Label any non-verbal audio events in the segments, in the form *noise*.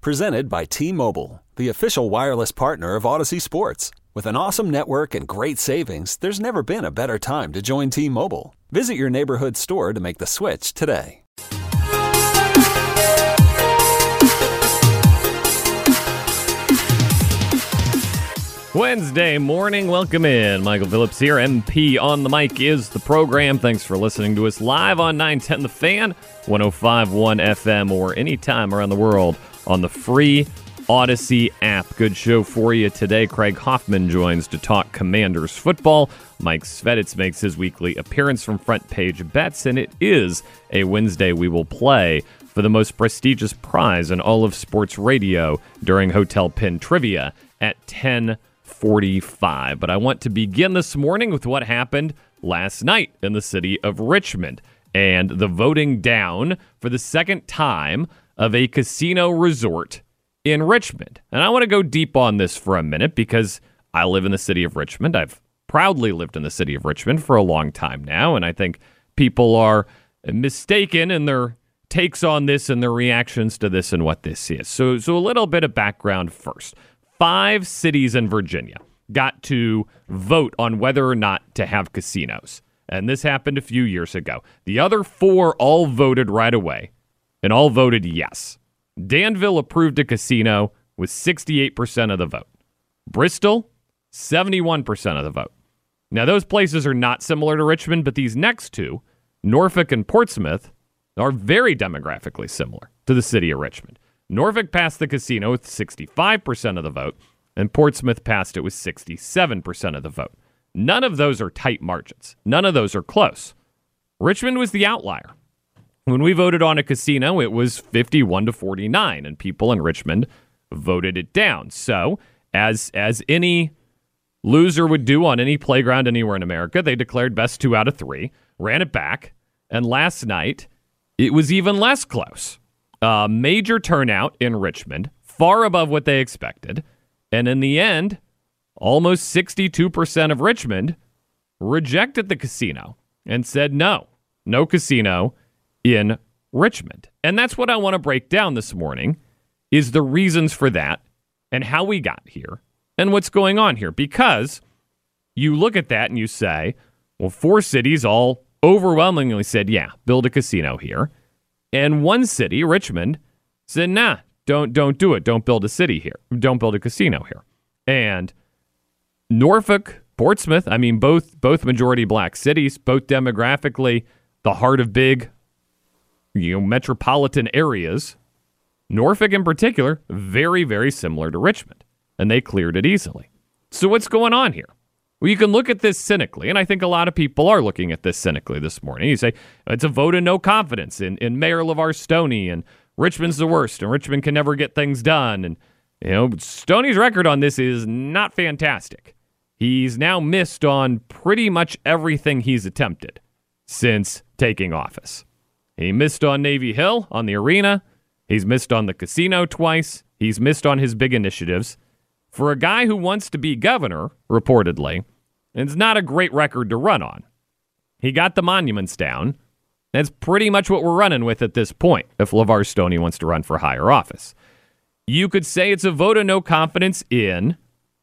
Presented by T Mobile, the official wireless partner of Audacy Sports. With an awesome network and great savings, there's never been a better time to join T Mobile. Visit your neighborhood store to make the switch today. Wednesday morning, welcome in. Michael Phillips here. MP on the mic is the program. Thanks for listening to us live on 910 The Fan, 1051 FM, or anytime around the world on the free Audacy app. Good show for you today. Craig Hoffman joins to talk Commanders football. Mike Sveditz makes his weekly appearance from Front Page Bets, and it is a Wednesday we will play for the most prestigious prize in all of sports radio during Hotel Pen Trivia at 10:45. But I want to begin this morning with what happened last night in the city of Richmond and the voting down for the second time of a casino resort in Richmond. And I want to go deep on this for a minute because I live in the city of Richmond. I've proudly lived in the city of Richmond for a long time now. And I think people are mistaken in their takes on this and their reactions to this and what this is. So, so a little bit of background first five cities in Virginia got to vote on whether or not to have casinos. And this happened a few years ago. The other four all voted right away and all voted yes. Danville approved a casino with 68% of the vote. Bristol, 71% of the vote. Now, those places are not similar to Richmond, but these next two, Norfolk and Portsmouth, are very demographically similar to the city of Richmond. Norfolk passed the casino with 65% of the vote, and Portsmouth passed it with 67% of the vote. None of those are tight margins. None of those are close. Richmond was the outlier. When we voted on a casino, it was 51 to 49, and people in Richmond voted it down. So, as as any loser would do on any playground anywhere in America, they declared best two out of three, ran it back, and last night it was even less close. A major turnout in Richmond, far above what they expected. And in the end, almost 62% of Richmond rejected the casino and said no, no casino in Richmond. And that's what I want to break down this morning is the reasons for that and how we got here and what's going on here because you look at that and you say, well, four cities all overwhelmingly said, yeah, build a casino here. And one city, Richmond, said, nah, don't don't do it. Don't build a city here. Don't build a casino here. And Norfolk, Portsmouth, I mean both both majority black cities, both demographically the heart of big you know metropolitan areas. Norfolk in particular, very very similar to Richmond, and they cleared it easily. So what's going on here? Well, you can look at this cynically, and I think a lot of people are looking at this cynically this morning. You say it's a vote of no confidence in, in Mayor LeVar Stoney, and Richmond's the worst, and Richmond can never get things done. And, you know, Stoney's record on this is not fantastic. He's now missed on pretty much everything he's attempted since taking office. He missed on Navy Hill, on the arena. He's missed on the casino twice. He's missed on his big initiatives. For a guy who wants to be governor, reportedly, it's not a great record to run on. He got the monuments down. That's pretty much what we're running with at this point if LeVar Stoney wants to run for higher office. You could say it's a vote of no confidence in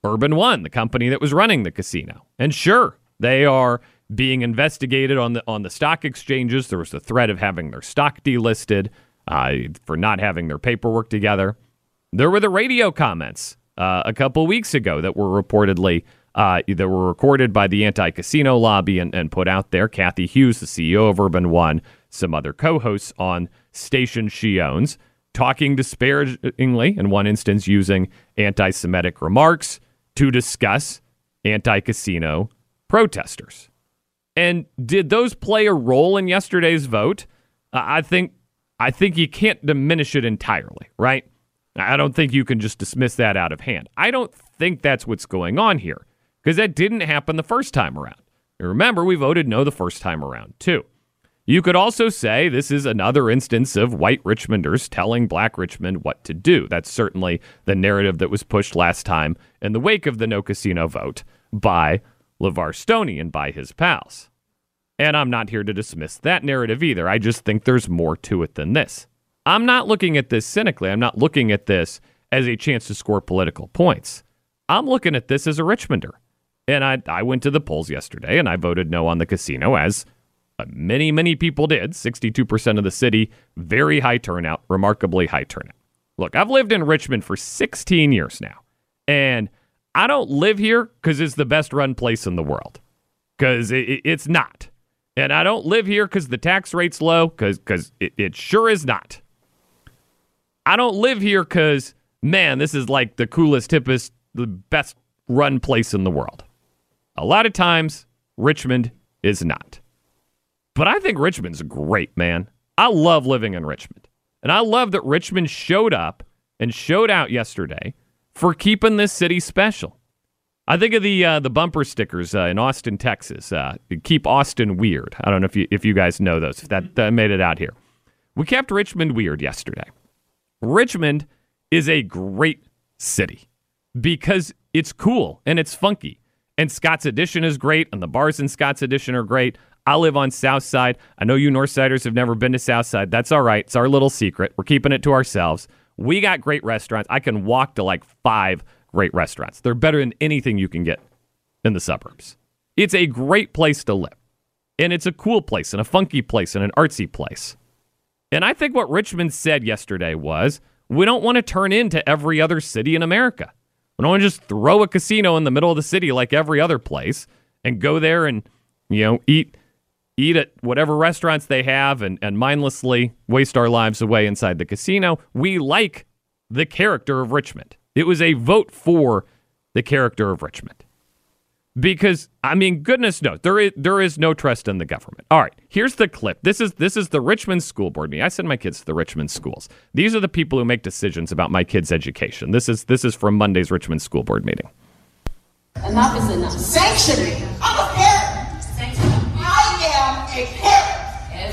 Urban One, the company that was running the casino. And sure, they are being investigated on the on the stock exchanges. There was the threat of having their stock delisted uh, for not having their paperwork together. There were the radio comments uh, a couple weeks ago that were reportedly uh, that were recorded by the anti-casino lobby and, and put out there. Kathy Hughes, the CEO of Urban One, some other co-hosts on stations she owns, talking disparagingly, in one instance using anti-Semitic remarks to discuss anti-casino protesters. And did those play a role in yesterday's vote? Uh, I think I think you can't diminish it entirely, right? I don't think you can just dismiss that out of hand. I don't think that's what's going on here because that didn't happen the first time around. Remember, we voted no the first time around, too. You could also say this is another instance of white Richmonders telling black Richmond what to do. That's certainly the narrative that was pushed last time in the wake of the no casino vote by LeVar Stoney and by his pals. And I'm not here to dismiss that narrative either. I just think there's more to it than this. I'm not looking at this cynically. I'm not looking at this as a chance to score political points. I'm looking at this as a Richmonder. And I, I went to the polls yesterday and I voted no on the casino, as uh, many, many people did. 62% of the city, very high turnout, remarkably high turnout. Look, I've lived in Richmond for 16 years now. And I don't live here because it's the best run place in the world, because it, it's not. And I don't live here because the tax rate's low, because it, it sure is not. I don't live here because, man, this is like the coolest, hippest, the best run place in the world. A lot of times, Richmond is not. But I think Richmond's great, man. I love living in Richmond. And I love that Richmond showed up and showed out yesterday for keeping this city special. I think of the uh, the bumper stickers uh, in Austin, Texas. Uh, keep Austin weird. I don't know if you if you guys know those. If that, that made it out here. We kept Richmond weird yesterday. Richmond is a great city because it's cool and it's funky. And Scott's Addition is great, and the bars in Scott's Addition are great. I live on South Side. I know you Northsiders have never been to South Side. That's all right. It's our little secret. We're keeping it to ourselves. We got great restaurants. I can walk to like five great restaurants. They're better than anything you can get in the suburbs. It's a great place to live. And it's a cool place and a funky place and an artsy place. And I think what Richmond said yesterday was we don't want to turn into every other city in America. We don't want to just throw a casino in the middle of the city like every other place and go there and, you know, eat eat at whatever restaurants they have and, and mindlessly waste our lives away inside the casino. We like the character of Richmond. It was a vote for the character of Richmond. Because I mean, goodness knows, there is there is no trust in the government. All right, here's the clip. This is this is the Richmond school board meeting. I send my kids to the Richmond schools. These are the people who make decisions about my kids' education. This is this is from Monday's Richmond school board meeting. Enough is enough. Sanctioning.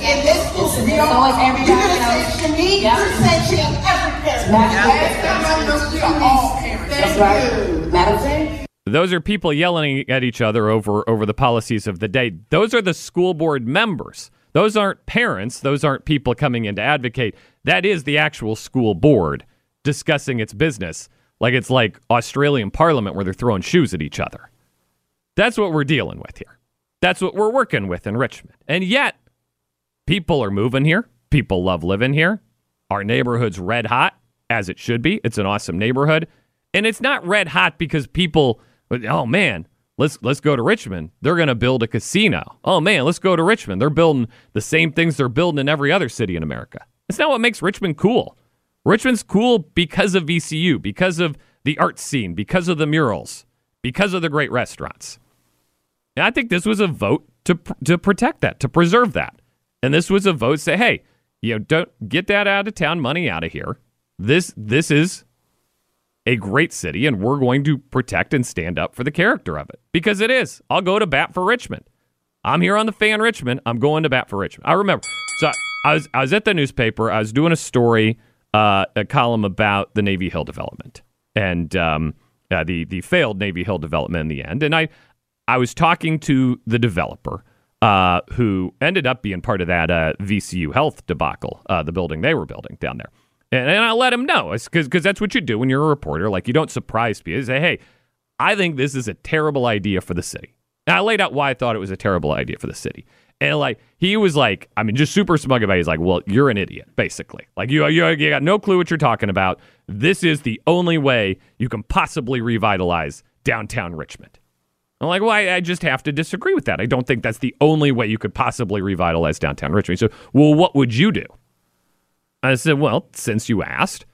In this school. So is everybody You're gonna else. sanction me. Yeah. You're sanctioning every parent. Madam Last time I looked, we all parents. That's right. Madam Chair? Those are people yelling at each other over over the policies of the day. Those are the school board members. Those aren't parents. Those aren't people coming in to advocate. That is the actual school board discussing its business, like it's like Australian Parliament where they're throwing shoes at each other. That's what we're dealing with here. That's what we're working with in Richmond. And yet, people are moving here. People love living here. Our neighborhood's red hot, as it should be. It's an awesome neighborhood. And it's not red hot because people, oh man, let's let's go to Richmond. They're going to build a casino. Oh man, let's go to Richmond. They're building the same things they're building in every other city in America. It's not what makes Richmond cool. Richmond's cool because of VCU, because of the art scene, because of the murals, because of the great restaurants. And I think this was a vote to to protect that, to preserve that. And this was a vote say, hey, you know, don't get that out of town money out of here. This this is a great city, and we're going to protect and stand up for the character of it because it is. I'll go to bat for Richmond. I'm here on the fan Richmond. I'm going to bat for Richmond. I remember. So I was I was at the newspaper. I was doing a story, uh, a column about the Navy Hill development and um, uh, the the failed Navy Hill development in the end. And I I was talking to the developer. Uh, who ended up being part of that uh, VCU Health debacle, uh, the building they were building down there. And, and I let him know because that's what you do when you're a reporter. Like you don't surprise people. You say, "Hey, I think this is a terrible idea for the city." And I laid out why I thought it was a terrible idea for the city. And like he was like, I mean, just super smug about. it. He's like, "Well, you're an idiot, basically. Like you, you, you got no clue what you're talking about. This is the only way you can possibly revitalize downtown Richmond." I'm like, well, I, I just have to disagree with that. I don't think that's the only way you could possibly revitalize downtown Richmond. So, well, what would you do? I said, well, since you asked,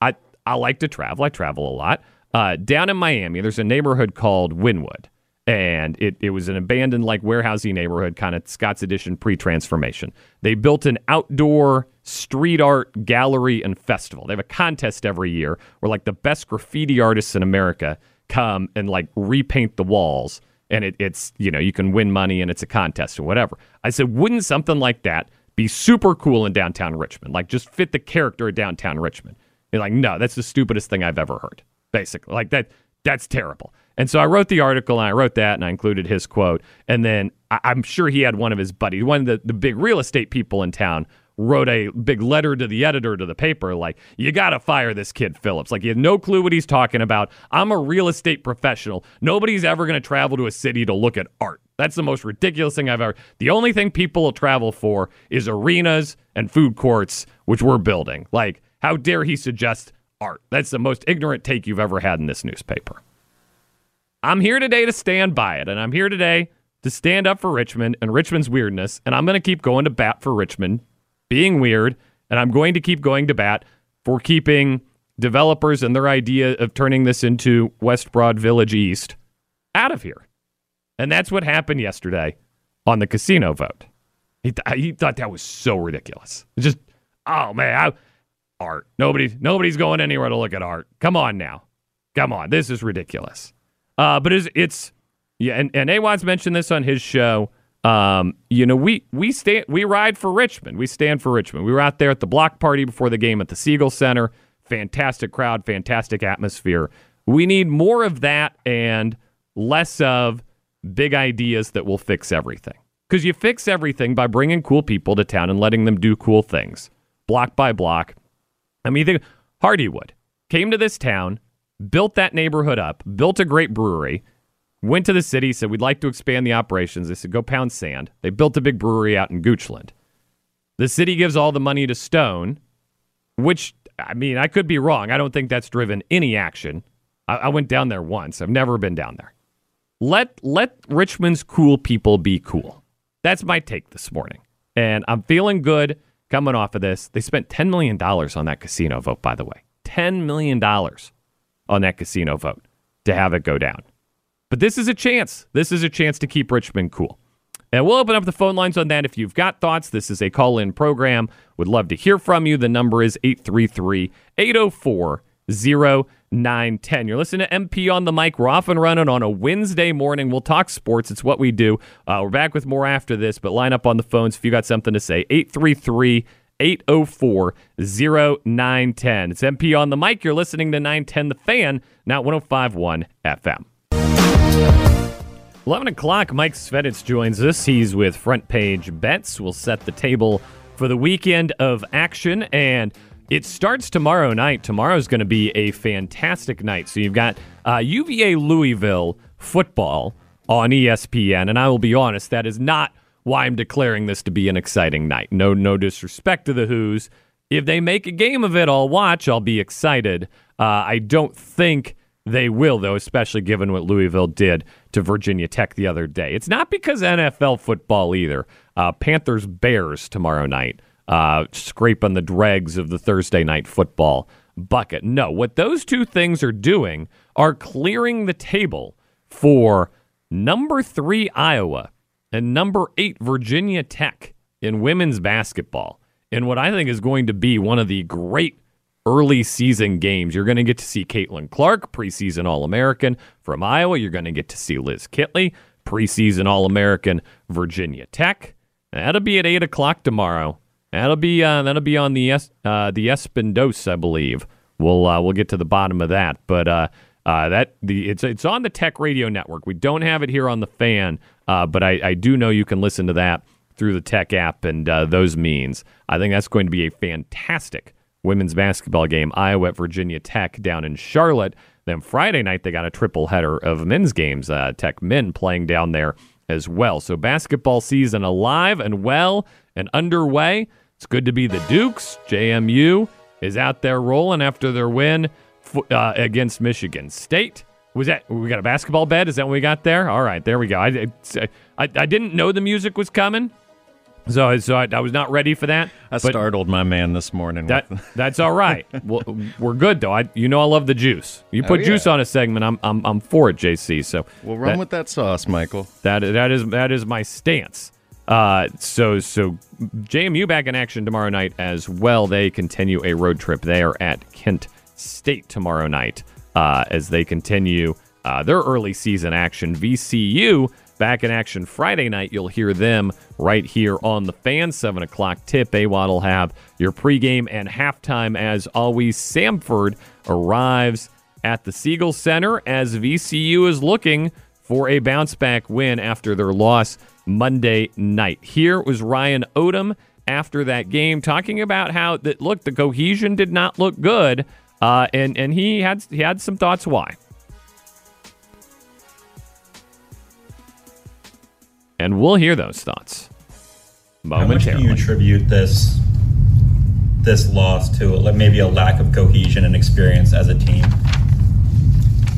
I I like to travel. I travel a lot. Uh, down in Miami, there's a neighborhood called Wynwood, and it, it was an abandoned like warehousing neighborhood, kind of Scott's Addition pre-transformation. They built an outdoor street art gallery and festival. They have a contest every year where like the best graffiti artists in America come and like repaint the walls, and it, it's you know you can win money and it's a contest or whatever. I said, wouldn't something like that be super cool in downtown Richmond? Like just fit the character of downtown Richmond. You're like, no, that's the stupidest thing I've ever heard. Basically, like that. That's terrible. And so I wrote the article and I wrote that and I included his quote. And then I, am sure he had one of his buddies, one of the, the big real estate people in town, wrote a big letter to the editor to the paper like, you got to fire this kid, Phillips. Like, he has no clue what he's talking about. I'm a real estate professional. Nobody's ever going to travel to a city to look at art. That's the most ridiculous thing I've ever. The only thing people will travel for is arenas and food courts, which we're building. Like, how dare he suggest art? That's the most ignorant take you've ever had in this newspaper. I'm here today to stand by it, and I'm here today to stand up for Richmond and Richmond's weirdness, and I'm going to keep going to bat for Richmond being weird, and I'm going to keep going to bat for keeping developers and their idea of turning this into West Broad Village East out of here. And that's what happened yesterday on the casino vote. He, th- he thought that was so ridiculous. It's just, oh man, I, art. Nobody, nobody's going anywhere to look at art. Come on now, come on. This is ridiculous. Uh, but it's, it's yeah, and, and Awad's mentioned this on his show. Um, you know, we we stand we ride for Richmond. We stand for Richmond. We were out there at the block party before the game at the Siegel Center. Fantastic crowd, fantastic atmosphere. We need more of that and less of big ideas that will fix everything. Because you fix everything by bringing cool people to town and letting them do cool things, block by block. I mean, Hardywood came to this town, built that neighborhood up, built a great brewery, went to the city, said, We'd like to expand the operations. They said, Go pound sand. They built a big brewery out in Goochland. The city gives all the money to Stone, which, I mean, I could be wrong. I don't think that's driven any action. I, I went down there once, I've never been down there. Let, let Richmond's cool people be cool. That's my take this morning. And I'm feeling good coming off of this. They spent $10 million on that casino vote, by the way. $10 million on that casino vote to have it go down. But this is a chance. This is a chance to keep Richmond cool. And we'll open up the phone lines on that if you've got thoughts. This is a call in program. Would love to hear from you. The number is 833 804 0910. You're listening to MP on the mic. We're off and running on a Wednesday morning. We'll talk sports. It's what we do. Uh, we're back with more after this, but line up on the phones if you got something to say. 833 804 0910. It's MP on the mic. You're listening to 910 The Fan, now 1051 FM. 11 o'clock, Mike Sveditz joins us. He's with Front Page Bets. We'll set the table for the weekend of action, and it starts tomorrow night. Tomorrow's going to be a fantastic night. So you've got uh, UVA Louisville football on ESPN, and I will be honest, that is not why I'm declaring this to be an exciting night. No, no disrespect to the Hoos. If they make a game of it, I'll watch. I'll be excited. Uh, I don't think they will, though, especially given what Louisville did to Virginia Tech the other day. It's not because NFL football either. Uh, Panthers Bears tomorrow night, uh, scraping the dregs of the Thursday night football bucket. No, what those two things are doing are clearing the table for number three Iowa and number eight Virginia Tech in women's basketball in what I think is going to be one of the great early season games. You're going to get to see Caitlin Clark, preseason All American from Iowa. You're going to get to see Liz Kitley, preseason All American Virginia Tech. That'll be at eight o'clock tomorrow. That'll be uh, that'll be on the es- uh, the Espindos, I believe. We'll uh, we'll get to the bottom of that, but uh, uh, that the it's it's on the Tech Radio Network. We don't have it here on the Fan, uh, but I, I do know you can listen to that through the Tech app and those means. I think that's going to be a fantastic women's basketball game, Iowa at Virginia Tech down in Charlotte. Then Friday night, they got a triple header of men's games, uh, Tech men playing down there as well. So basketball season alive and well and underway. It's good to be the Dukes. JMU is out there rolling after their win uh, against Michigan State. Was that we got a basketball bed? Is that what we got there? All right, there we go. I, I, I didn't know the music was coming So, so I, I was not ready for that. I startled my man this morning. That *laughs* that's all right. well, we're good though. I you know I love the juice. You put Oh, yeah. juice on a segment, I'm I'm I'm for it, JC. So we'll run that- with that sauce, Michael. that that is that is my stance. Uh, so so JMU back in action tomorrow night as well. They continue a road trip. They are at Kent State tomorrow night uh, as they continue uh, their early season action. VCU back in action Friday night. You'll hear them right here on the fan. Seven o'clock tip. AWAD will have your pregame and halftime as always. Samford arrives at the Siegel Center as VCU is looking for a bounce back win after their loss Monday night. Here was Ryan Odom after that game talking about how that look the cohesion did not look good, uh, and and he had he had some thoughts why. And we'll hear those thoughts How much do you attribute this this loss to maybe a lack of cohesion and experience as a team?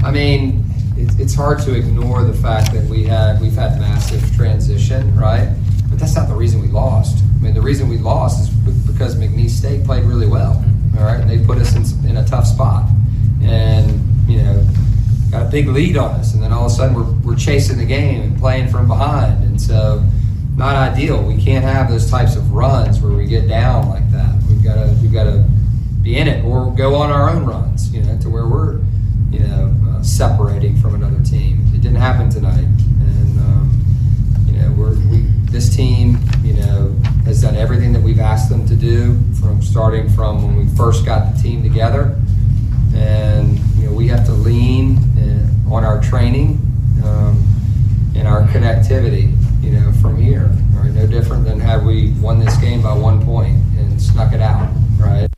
I mean, it's, it's hard to ignore the fact that we had we've had massive transition, right? But that's not the reason we lost. I mean, the reason we lost is because McNeese State played really well, all right, and they put us in, in a tough spot, and you know, got a big lead on us, and then all of a sudden we're we're chasing the game and playing from behind, and so not ideal. We can't have those types of runs where we get down like that. We've got to we've got to be in it or go on our own runs, you know, to where we're you know, uh, separating from another team. It didn't happen tonight, and um, you know, we're we this team, you know, has done everything that we've asked them to do from starting from when we first got the team together, and know, we have to lean uh, on our training um, and our connectivity, you know, from here. Right, no different than had we won this game by one point and snuck it out, right?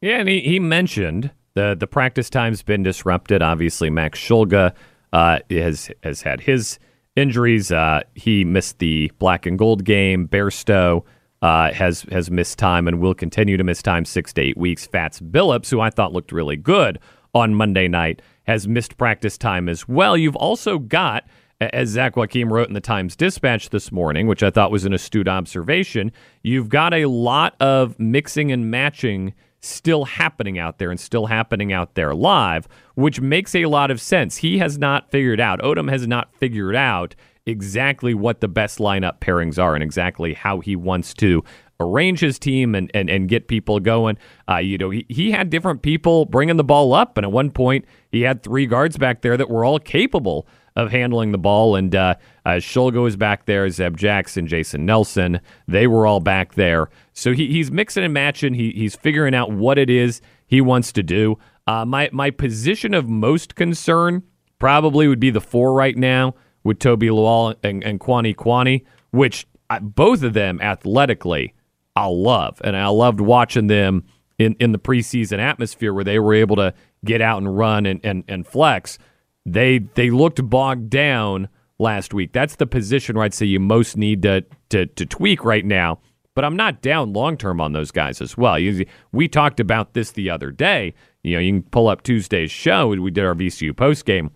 Yeah, and he, he mentioned the the practice time's been disrupted. Obviously, Max Shulga uh, has has had his injuries. Uh, he missed the black and gold game. Bairstow uh, has has missed time and will continue to miss time six to eight weeks. Fats Billups, who I thought looked really good on Monday night, has missed practice time as well. You've also got as Zach Joachim wrote in the Times Dispatch this morning, which I thought was an astute observation, you've got a lot of mixing and matching still happening out there and still happening out there live, which makes a lot of sense. He has not figured out, Odom has not figured out exactly what the best lineup pairings are and exactly how he wants to arrange his team and, and, and get people going. Uh, you know, he, he had different people bringing the ball up, and at one point he had three guards back there that were all capable of handling the ball. And uh, uh, Shulga is back there, Zeb Jackson, Jason Nelson. They were all back there. So he, he's mixing and matching. He, he's figuring out what it is he wants to do. Uh, my, my position of most concern probably would be the four right now with Tobi Lawal and, and Kuany Kuany, which I, both of them athletically I love. And I loved watching them in, in the preseason atmosphere where they were able to get out and run and, and, and flex they they looked bogged down last week. That's the position where I'd say you most need to to, to tweak right now. But I'm not down long term on those guys as well. You, we talked about this the other day. You know, you can pull up Tuesday's show. We did our VCU post game.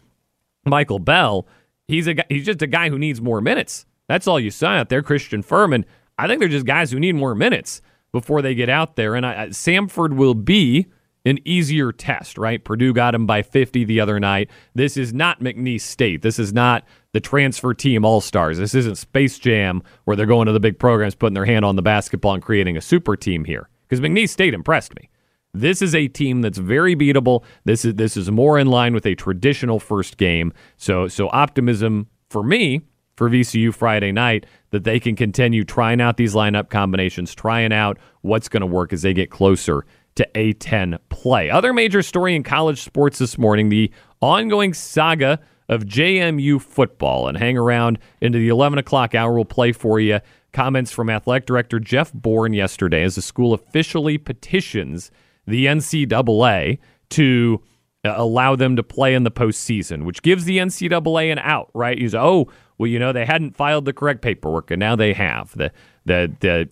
Michael Bell, he's a he's just a guy who needs more minutes. That's all you saw out there. Christian Fermin, I think they're just guys who need more minutes before they get out there. And I, Samford will be an easier test, right? Purdue got him by 50 the other night. This is not McNeese State. This is not the transfer team all stars. This isn't Space Jam where they're going to the big programs, putting their hand on the basketball and creating a super team here. Because McNeese State impressed me. This is a team that's very beatable. This is this is more in line with a traditional first game. So so optimism for me for VCU Friday night that they can continue trying out these lineup combinations, trying out what's going to work as they get closer to A10 play. Other major story in college sports this morning, the ongoing saga of JMU football. And hang around into the 11 o'clock hour. We'll play for you comments from athletic director Jeff Bourne yesterday as the school officially petitions the NCAA to uh, allow them to play in the postseason, which gives the NCAA an out, right? You say, oh, well, you know, they hadn't filed the correct paperwork, and now they have. The the the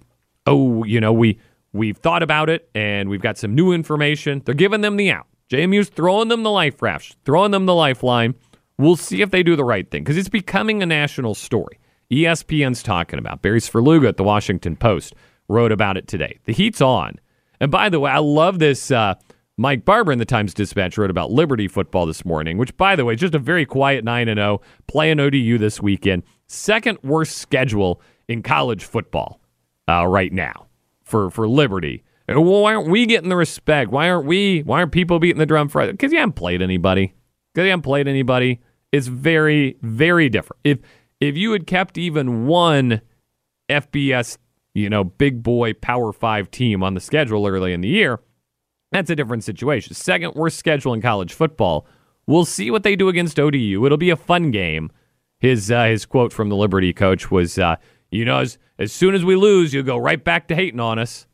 oh, you know, we we've thought about it and we've got some new information. They're giving them the out. JMU's throwing them the life raft, throwing them the lifeline. We'll see if they do the right thing because it's becoming a national story. ESPN's talking about. Barry Svrluga at the Washington Post wrote about it today. The heat's on. And by the way, I love this. Uh, Mike Barber in the Times Dispatch wrote about Liberty football this morning, which, by the way, is just a very quiet 9 0, playing ODU this weekend. Second worst schedule in college football uh, right now for, for Liberty. And why aren't we getting the respect? Why aren't we? Why aren't people beating the drum for it? Because you haven't played anybody. Because you haven't played anybody. It's very, very different. If if you had kept even one FBS, you know, big boy Power Five team on the schedule early in the year, that's a different situation. Second worst schedule in college football. We'll see what they do against ODU. It'll be a fun game. His uh, his quote from the Liberty coach was, uh, "You know, as as soon as we lose, you'll go right back to hating on us."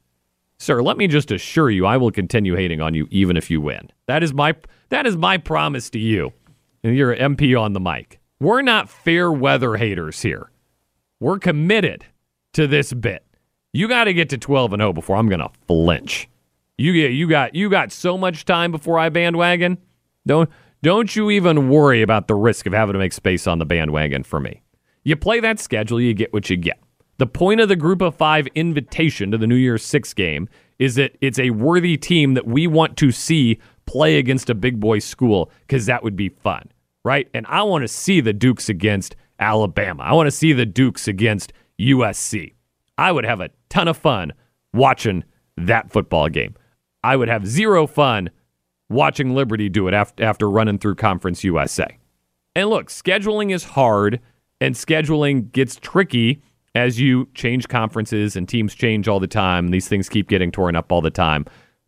Sir, let me just assure you, I will continue hating on you even if you win. That is my that is my promise to you. You're an MP on the mic. We're not fair weather haters here. We're committed to this bit. You got to get to 12 and 0 before I'm going to flinch. You get you got you got so much time before I bandwagon. Don't don't you even worry about the risk of having to make space on the bandwagon for me. You play that schedule, you get what you get. The point of the group of 5 invitation to the New Year's 6 game is that it's a worthy team that we want to see play against a big boy school cuz that would be fun, right? And I want to see the Dukes against Alabama. I want to see the Dukes against USC. I would have a ton of fun watching that football game. I would have zero fun watching Liberty do it after, after running through Conference USA. And look, scheduling is hard and scheduling gets tricky as you change conferences and teams change all the time. These things keep getting torn up all the time.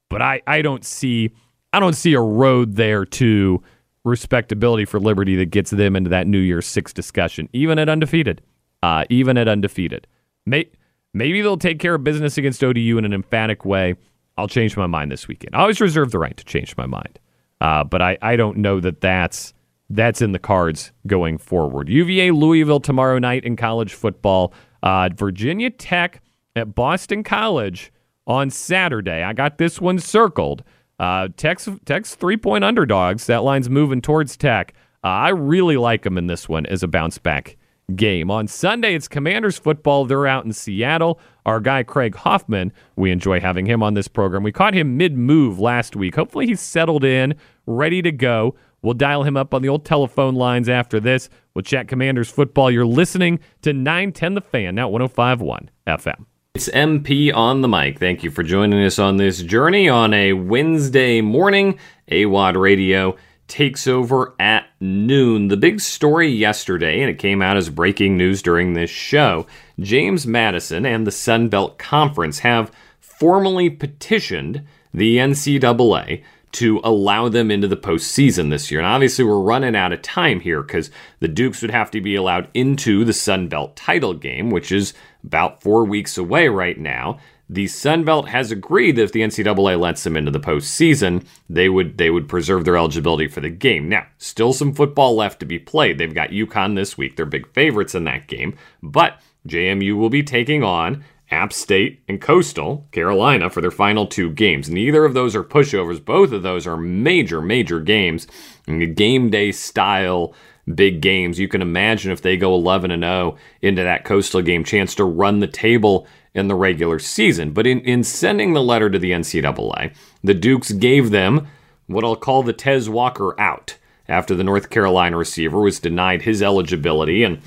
But I, I don't see I don't see a road there to respectability for Liberty that gets them into that New Year's Six discussion, even at undefeated. Uh, even at undefeated. May, maybe they'll take care of business against ODU in an emphatic way. I'll change my mind this weekend. I always reserve the right to change my mind, uh, but I, I don't know that that's that's in the cards going forward. UVA Louisville tomorrow night in college football. Uh, Virginia Tech at Boston College on Saturday. I got this one circled. Uh, Tech's, Tech's three point underdogs. That line's moving towards Tech. Uh, I really like them in this one as a bounce back game. On Sunday, it's Commanders football. They're out in Seattle. Our guy Craig Hoffman, we enjoy having him on this program. We caught him mid move last week. Hopefully, he's settled in, ready to go. We'll dial him up on the old telephone lines after this. We'll chat Commanders football. You're listening to 910 The Fan, now 1051 FM. It's MP on the mic. Thank you for joining us on this journey on a Wednesday morning. AWAD Radio takes over at noon. The big story yesterday, and it came out as breaking news during this show James Madison and the Sun Belt Conference have formally petitioned the NCAA to allow them into the postseason this year. And obviously, we're running out of time here because the Dukes would have to be allowed into the Sun Belt title game, which is about four weeks away right now. The Sun Belt has agreed that if the NCAA lets them into the postseason, they would they would preserve their eligibility for the game. Now, still some football left to be played. They've got UConn this week; they're big favorites in that game. But JMU will be taking on App State and Coastal Carolina for their final two games. Neither of those are pushovers. Both of those are major, major games, game day style big games. You can imagine if they go 11 and 0 into that Coastal game, chance to run the table in the regular season. But in, in sending the letter to the NCAA, the Dukes gave them what I'll call the Tez Walker out after the North Carolina receiver was denied his eligibility and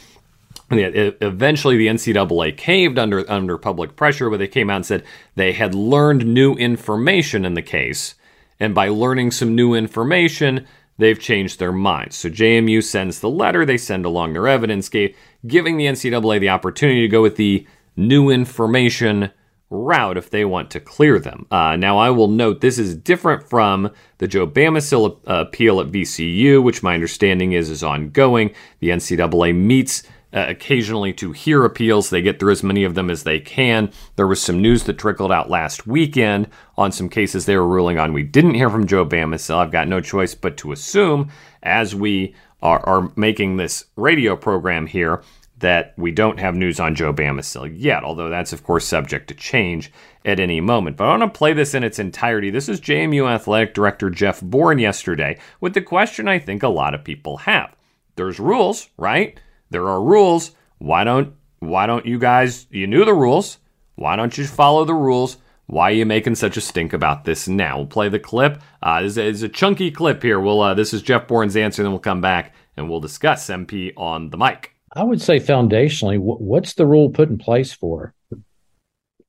eventually the NCAA caved under under public pressure, but they came out and said they had learned new information in the case, and by learning some new information, they've changed their minds. So JMU sends the letter, they send along their evidence, giving the NCAA the opportunity to go with the new information route if they want to clear them. Uh, now, I will note this is different from the Joe Bamisile appeal at VCU, which my understanding is is ongoing. The NCAA meets uh, occasionally to hear appeals. They get through as many of them as they can. There was some news that trickled out last weekend on some cases they were ruling on. We didn't hear from Joe Bamisile. I've got no choice but to assume, as we are, are making this radio program here, that we don't have news on Joe Bamisile yet, although that's, of course, subject to change at any moment. But I want to play this in its entirety. This is JMU Athletic Director Jeff Bourne yesterday with the question I think a lot of people have. There's rules, right? There are rules. why don't why don't you guys you knew the rules? Why don't you follow the rules? Why are you making such a stink about this now? We'll play the clip. Uh, this is a chunky clip here. We'll uh, this is Jeff Bourne's answer, then we'll come back and we'll discuss MP on the mic. I would say foundationally, what's the rule put in place for?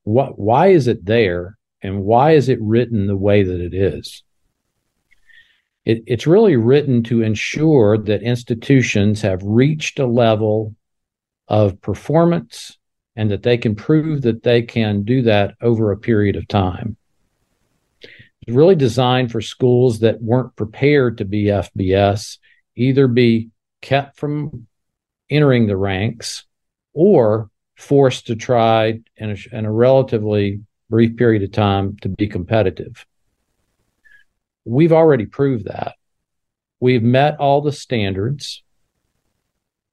What why is it there, and why is it written the way that it is? It, it's really written to ensure that institutions have reached a level of performance and that they can prove that they can do that over a period of time. It's really designed for schools that weren't prepared to be FBS, either be kept from entering the ranks or forced to try in a, in a relatively brief period of time to be competitive. We've already proved that. We've met all the standards.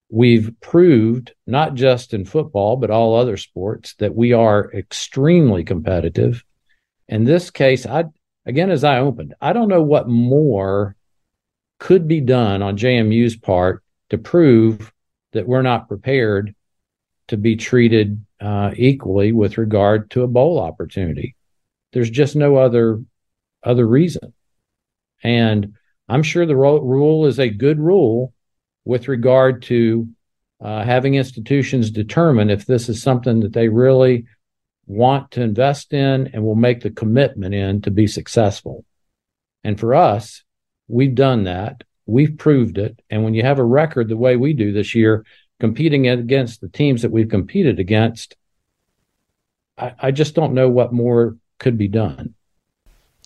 We've proved, not just in football, but all other sports, that we are extremely competitive. In this case, I again, as I opened, I don't know what more could be done on JMU's part to prove that we're not prepared to be treated uh, equally with regard to a bowl opportunity. There's just no other other reason. And I'm sure the ro- rule is a good rule with regard to uh, having institutions determine if this is something that they really want to invest in and will make the commitment in to be successful. And for us, we've done that. We've proved it. And when you have a record the way we do this year, competing against the teams that we've competed against, I, I just don't know what more could be done.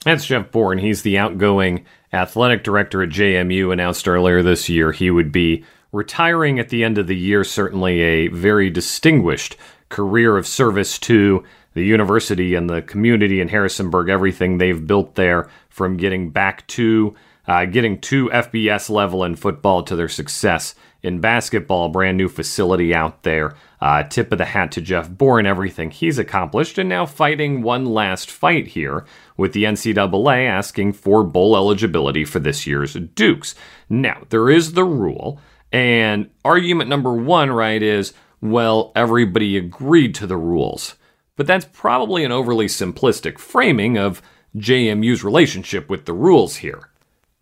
That's Jeff Bourne. He's the outgoing athletic director at JMU. Announced earlier this year he would be retiring at the end of the year. Certainly a very distinguished career of service to the university and the community in Harrisonburg. Everything they've built there, from getting back to uh, getting to FBS level in football to their success in basketball. Brand new facility out there. Uh, tip of the hat to Jeff Bourne, everything he's accomplished, and now fighting one last fight here with the NCAA asking for bowl eligibility for this year's Dukes. Now, there is the rule, and argument number one, right, is well, everybody agreed to the rules. But that's probably an overly simplistic framing of JMU's relationship with the rules here.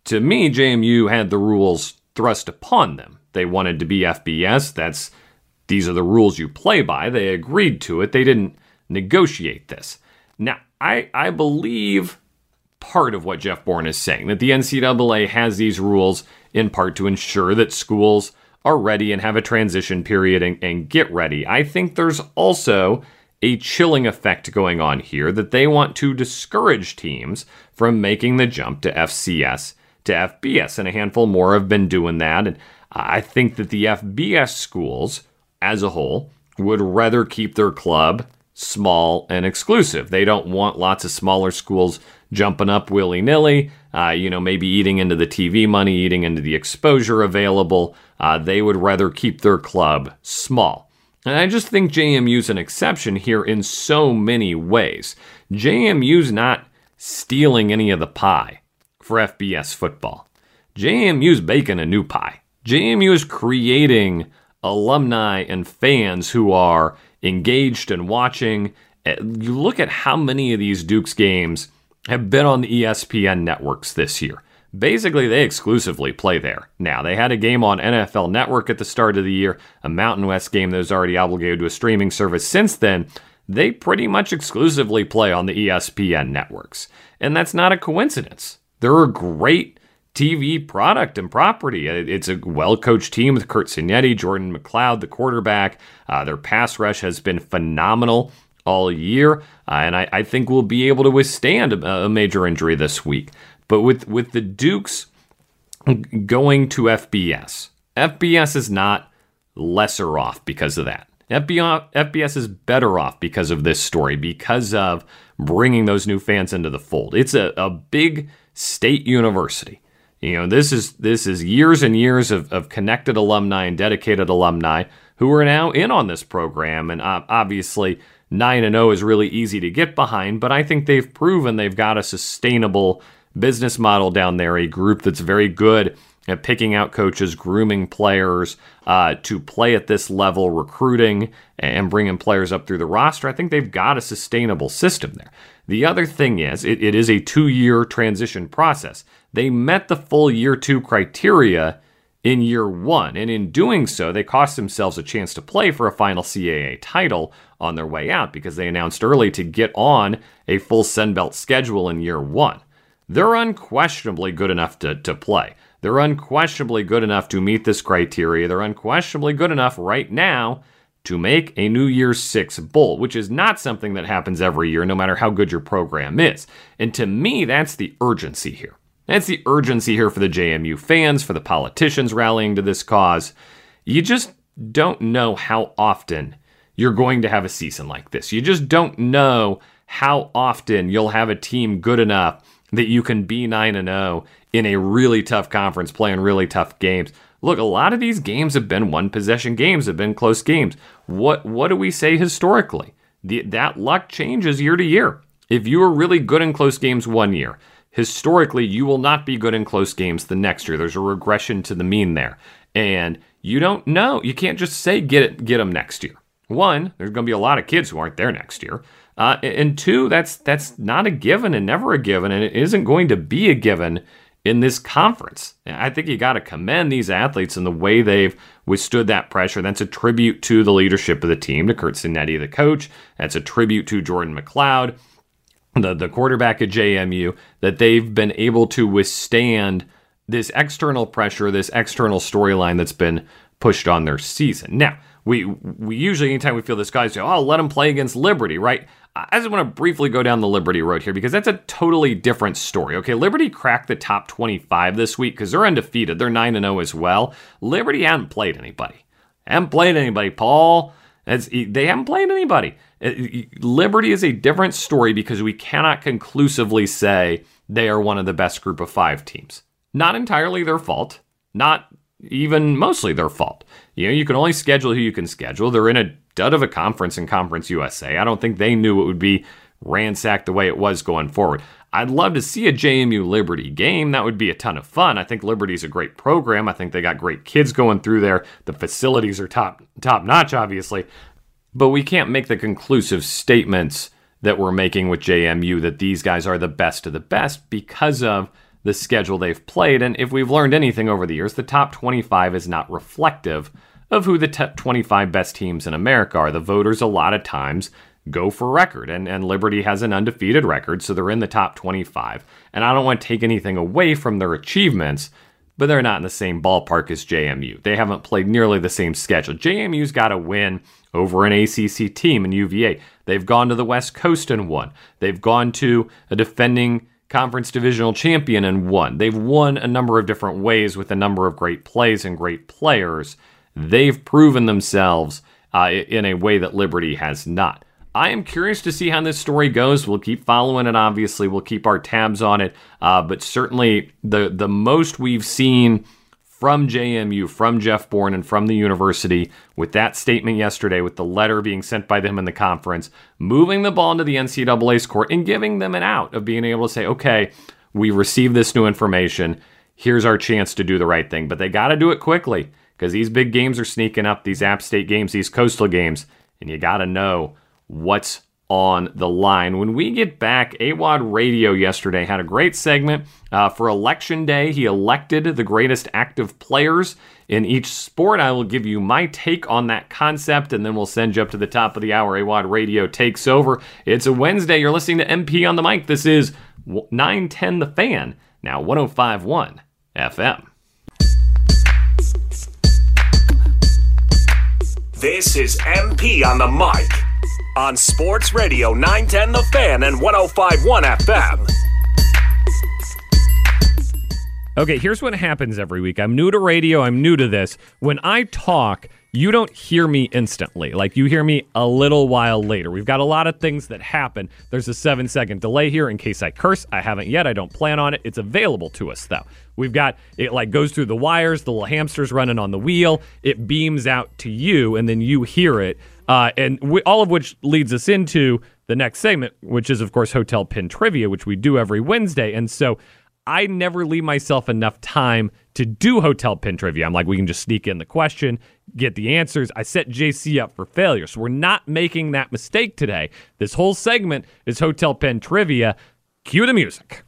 To me, JMU had the rules thrust upon them. They wanted to be FBS. That's these are the rules you play by. They agreed to it. They didn't negotiate this. Now, I, I believe part of what Jeff Bourne is saying that the NCAA has these rules in part to ensure that schools are ready and have a transition period and, and get ready. I think there's also a chilling effect going on here that they want to discourage teams from making the jump to FCS to FBS, and a handful more have been doing that. And I think that the FBS schools as a whole would rather keep their club small and exclusive. They don't want lots of smaller schools jumping up willy nilly, uh, you know, maybe eating into the TV money, eating into the exposure available. Uh, they would rather keep their club small. And I just think JMU's an exception here in so many ways. JMU's not stealing any of the pie for FBS football. JMU's baking a new pie. JMU is creating alumni and fans who are engaged and watching. Eh, you look at how many of these Dukes games have been on the ESPN networks this year. Basically, they exclusively play there. Now, they had a game on NFL Network at the start of the year, a Mountain West game that was already obligated to a streaming service. Since then, they pretty much exclusively play on the ESPN networks. And that's not a coincidence. They're a great TV product and property. It's a well coached team with Kurt Cignetti, Jordan McCloud, the quarterback. Uh, their pass rush has been phenomenal all year, uh, and I, I, think we'll be able to withstand a, a, major injury this week. But with, with the Dukes going to FBS, FBS is not lesser off because of that. FBS, FBS is better off because of this story, because of bringing those new fans into the fold. It's a, a big state university. You know, this is this is years and years of, of connected alumni and dedicated alumni who are now in on this program. And uh, obviously, 9 and 0 is really easy to get behind, but I think they've proven they've got a sustainable business model down there, a group that's very good at picking out coaches, grooming players uh, to play at this level, recruiting and bringing players up through the roster. I think they've got a sustainable system there. The other thing is, it, it is a two year transition process. They met the full year two criteria in year one, and in doing so, they cost themselves a chance to play for a final CAA title on their way out because they announced early to get on a full Sunbelt schedule in year one. They're unquestionably good enough to, to play. They're unquestionably good enough to meet this criteria. They're unquestionably good enough right now to make a New Year's Six Bowl, which is not something that happens every year, no matter how good your program is. And to me, that's the urgency here. That's the urgency here for the JMU fans, for the politicians rallying to this cause. You just don't know how often you're going to have a season like this. You just don't know how often you'll have a team good enough that you can be 9 and 0 in a really tough conference playing really tough games. Look, a lot of these games have been one possession games, have been close games. What what do we say historically? The, that luck changes year to year. If you are really good in close games one year, historically you will not be good in close games the next year. There's a regression to the mean there. And you don't know. You can't just say get it get them next year. One, there's going to be a lot of kids who aren't there next year. Uh, and two, that's that's not a given and never a given, and it isn't going to be a given in this conference. I think you got to commend these athletes and the way they've withstood that pressure. That's a tribute to the leadership of the team, to Curt Cignetti, the coach. That's a tribute to Jordan McCloud, the the quarterback at JMU, that they've been able to withstand this external pressure, this external storyline that's been pushed on their season. Now we we usually anytime we feel this guy's, "Oh, let him play against Liberty," right? I just want to briefly go down the Liberty road here because that's a totally different story. Okay, Liberty cracked the top 25 this week because they're undefeated. They're 9 0 as well. Liberty haven't played anybody. Haven't played anybody, Paul. It's, they haven't played anybody. Liberty is a different story because we cannot conclusively say they are one of the best group of five teams. Not entirely their fault. Not even mostly their fault. You know, you can only schedule who you can schedule. They're in a dud of a conference in Conference USA. I don't think they knew it would be ransacked the way it was going forward. I'd love to see a JMU Liberty game. That would be a ton of fun. I think Liberty's a great program. I think they got great kids going through there. The facilities are top top notch, obviously. But we can't make the conclusive statements that we're making with JMU that these guys are the best of the best because of the schedule they've played. And if we've learned anything over the years, the top 25 is not reflective of who the top 25 best teams in America are. The voters, a lot of times, go for record, and, and Liberty has an undefeated record, so they're in the top 25. And I don't want to take anything away from their achievements, but they're not in the same ballpark as JMU. They haven't played nearly the same schedule. JMU's got to win over an ACC team in UVA. They've gone to the West Coast and won. They've gone to a defending conference divisional champion and won. They've won a number of different ways with a number of great plays and great players. They've proven themselves uh, in a way that Liberty has not. I am curious to see how this story goes. We'll keep following it. Obviously, we'll keep our tabs on it. Uh, but certainly, the the most we've seen from JMU, from Jeff Bourne, and from the university with that statement yesterday, with the letter being sent by them in the conference, moving the ball into the NCAA's court and giving them an out of being able to say, okay, we received this new information. Here's our chance to do the right thing. But they got to do it quickly because these big games are sneaking up, these App State games, these coastal games, and you got to know what's on the line. When we get back, AWOD Radio yesterday had a great segment uh, for Election Day. He elected the greatest active players in each sport. I will give you my take on that concept, and then we'll send you up to the top of the hour. AWOD Radio takes over. It's a Wednesday. You're listening to MP on the mic. This is 910 The Fan, now 1051 FM. This is MP on the mic on Sports Radio 910 The Fan and 1051 FM. Okay, here's what happens every week. I'm new to radio, I'm new to this. When I talk, you don't hear me instantly. Like you hear me a little while later. We've got a lot of things that happen. There's a seven second delay here in case I curse. I haven't yet. I don't plan on it. It's available to us though. We've got it like goes through the wires, the little hamster's running on the wheel. It beams out to you, and then you hear it. Uh, and we, all of which leads us into the next segment, which is, of course, Hotel Pen Trivia, which we do every Wednesday. And so I never leave myself enough time to do hotel pen trivia. I'm like, we can just sneak in the question, get the answers. I set JC up for failure. So we're not making that mistake today. This whole segment is hotel pen trivia. Cue the music.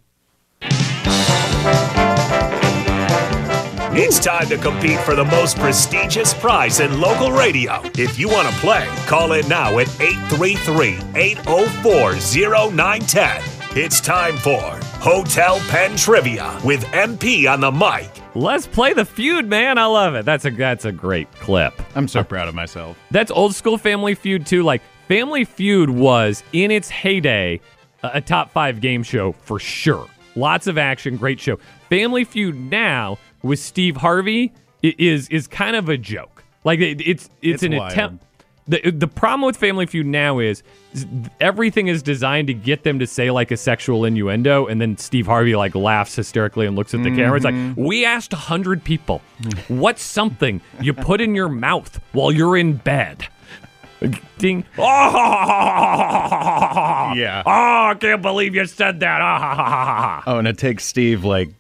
It's time to compete for the most prestigious prize in local radio. If you want to play, call in now at 833 804 0910. It's time for Hotel Pen Trivia with MP on the mic. Let's play the feud, man. I love it. That's a that's a great clip. I'm so uh, proud of myself. That's old school Family Feud too. Like Family Feud was in its heyday a, a top five game show for sure. Lots of action, great show. Family Feud now with Steve Harvey is is kind of a joke. Like it, it's it's, It's an wild. attempt. The, the problem with Family Feud now is, is everything is designed to get them to say like a sexual innuendo, and then Steve Harvey like laughs hysterically and looks at the camera. It's like mm-hmm. we asked a hundred people, what's something you put in your mouth while you're in bed? Ding. Oh, *laughs* Yeah. Oh, I can't believe you said that. Ah, ha, ha, ha, ha. Oh, and it takes Steve like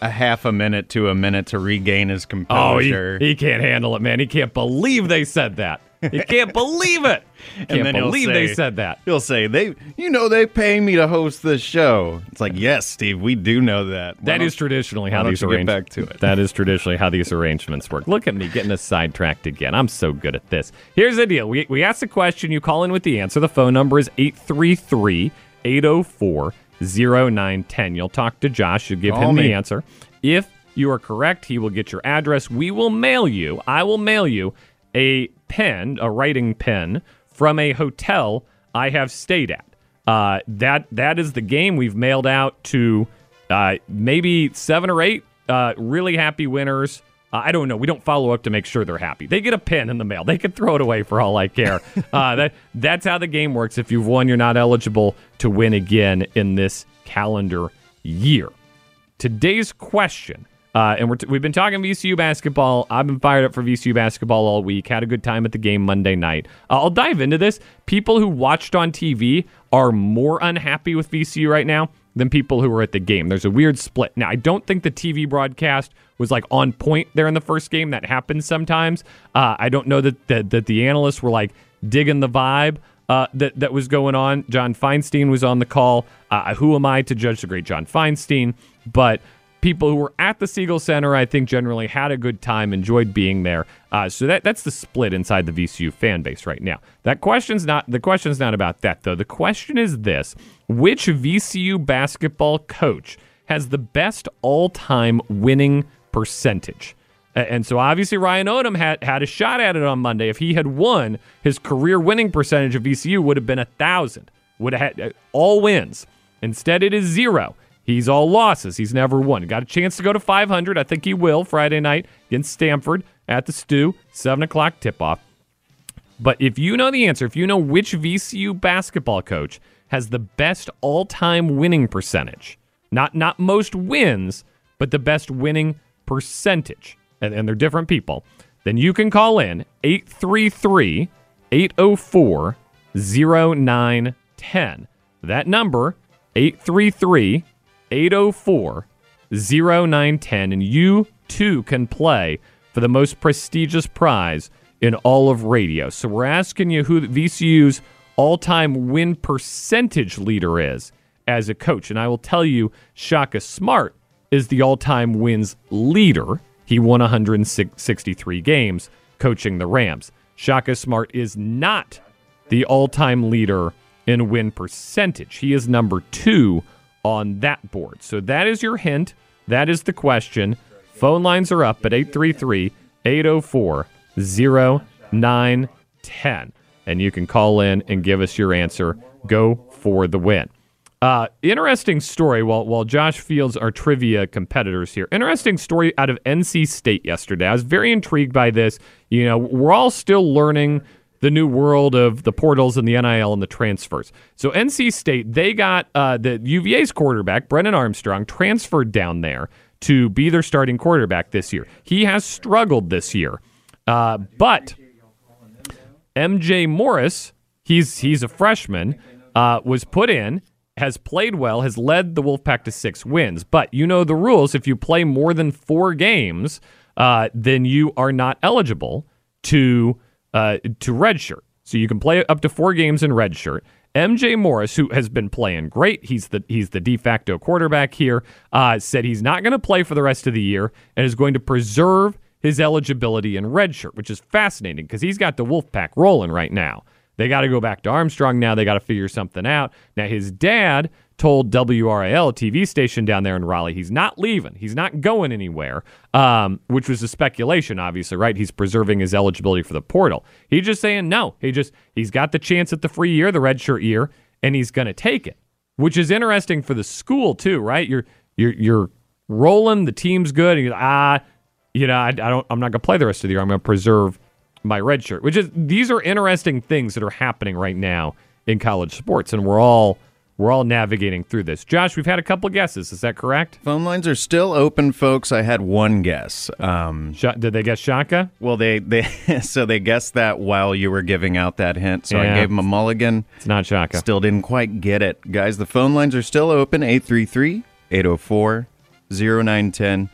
a half a minute to a minute to regain his composure. Oh, he, composure. he can't handle it, man. He can't believe they said that. He can't believe it. *laughs* Can't then he'll believe they said that. He'll say, "They, you know, they pay me to host this show." It's like, yes, Steve, we do know that. Why That traditionally how these you get arrangements. back to it? That is traditionally how these arrangements work. Look at me getting us sidetracked again. I'm so good at this. Here's the deal: we we ask the question, you call in with the answer. The phone number is 833-804-0910. You'll talk to Josh. You give Call him the answer. If you are correct, he will get your address. We will mail you. I will mail you a pen, a writing pen from a hotel I have stayed at. Uh, that that is the game we've mailed out to uh, maybe seven or eight uh, really happy winners. Uh, I don't know. We don't follow up to make sure they're happy. They get a pen in the mail. They can throw it away for all I care. *laughs* uh, that that's how the game works. If you've won, you're not eligible to win again in this calendar year today's question. Uh, and we're t- we've been talking VCU basketball. I've been fired up for VCU basketball all week. Had a good time at the game Monday night. Uh, I'll dive into this. People who watched on TV are more unhappy with VCU right now than people who were at the game. There's a weird split. Now, I don't think the TV broadcast was like on point there in the first game. That happens sometimes. Uh, I don't know that, that that the analysts were like digging the vibe uh, that that was going on. John Feinstein was on the call. Uh, who am I to judge the great John Feinstein? But people who were at the Siegel Center, I think, generally had a good time, enjoyed being there. Uh, so that that's the split inside the VCU fan base right now. That question's not the question's not about that though. The question is this: Which VCU basketball coach has the best all-time winning percentage? And so obviously Ryan Odom had had a shot at it on Monday. If he had won, his career winning percentage of VCU would have been a thousand. Would have had uh, all wins. Instead, it is zero. He's all losses. He's never won. Got a chance to go to 500. I think he will Friday night against Stanford at the Stew, seven o'clock tip off. But if you know the answer, if you know which VCU basketball coach has the best all-time winning percentage, not not most wins, but the best winning percentage, and, and they're different people, then you can call in 833 804 0910. That number, 833 804 0910, and you too can play for the most prestigious prize in all of radio. So we're asking you who VCU's all time win percentage leader is as a coach. And I will tell you, Shaka Smart is the all time wins leader. He won 163 games coaching the Rams. Shaka Smart is not the all time leader in win percentage. He is number two on that board. So that is your hint. That is the question. Phone lines are up at 833 804 0910. And you can call in and give us your answer. Go for the win. Uh, interesting story while, while Josh Fields are trivia competitors here. Interesting story out of NC State yesterday. I was very intrigued by this. You know, we're all still learning the new world of the portals and the NIL and the transfers. So NC State, they got uh, the UVA's quarterback, Brennan Armstrong, transferred down there to be their starting quarterback this year. He has struggled this year. Uh, but MJ Morris, he's he's a freshman, uh, was put in has played well, has led the Wolfpack to six wins. But you know the rules. If you play more than four games, uh, then you are not eligible to uh, to redshirt. So you can play up to four games in redshirt. MJ Morris, who has been playing great, he's the he's the de facto quarterback here. Uh, said he's not going to play for the rest of the year and is going to preserve his eligibility in redshirt, which is fascinating because he's got the Wolfpack rolling right now. They got to go back to Armstrong now. They got to figure something out. Now, his dad told WRAL, TV station down there in Raleigh, he's not leaving. He's not going anywhere, um, which was a speculation, obviously, right? He's preserving his eligibility for the portal. He's just saying no. He just he's got the chance at the free year, the redshirt year, and he's going to take it, which is interesting for the school too, right? You're you're you're rolling. The team's good. And ah, you know, I, I don't. I'm not going to play the rest of the year. I'm going to preserve my red shirt. Which is these are interesting things that are happening right now in college sports, and we're all we're all navigating through this. Josh, we've had a couple guesses. Is that correct? Phone lines are still open, folks. I had one guess. Um, Sh- did they guess Shaka? well, they they *laughs* so they guessed that while you were giving out that hint. So Yeah. I gave them a mulligan. It's not Shaka. Still didn't quite get it. Guys, the phone lines are still open 833 804 0910.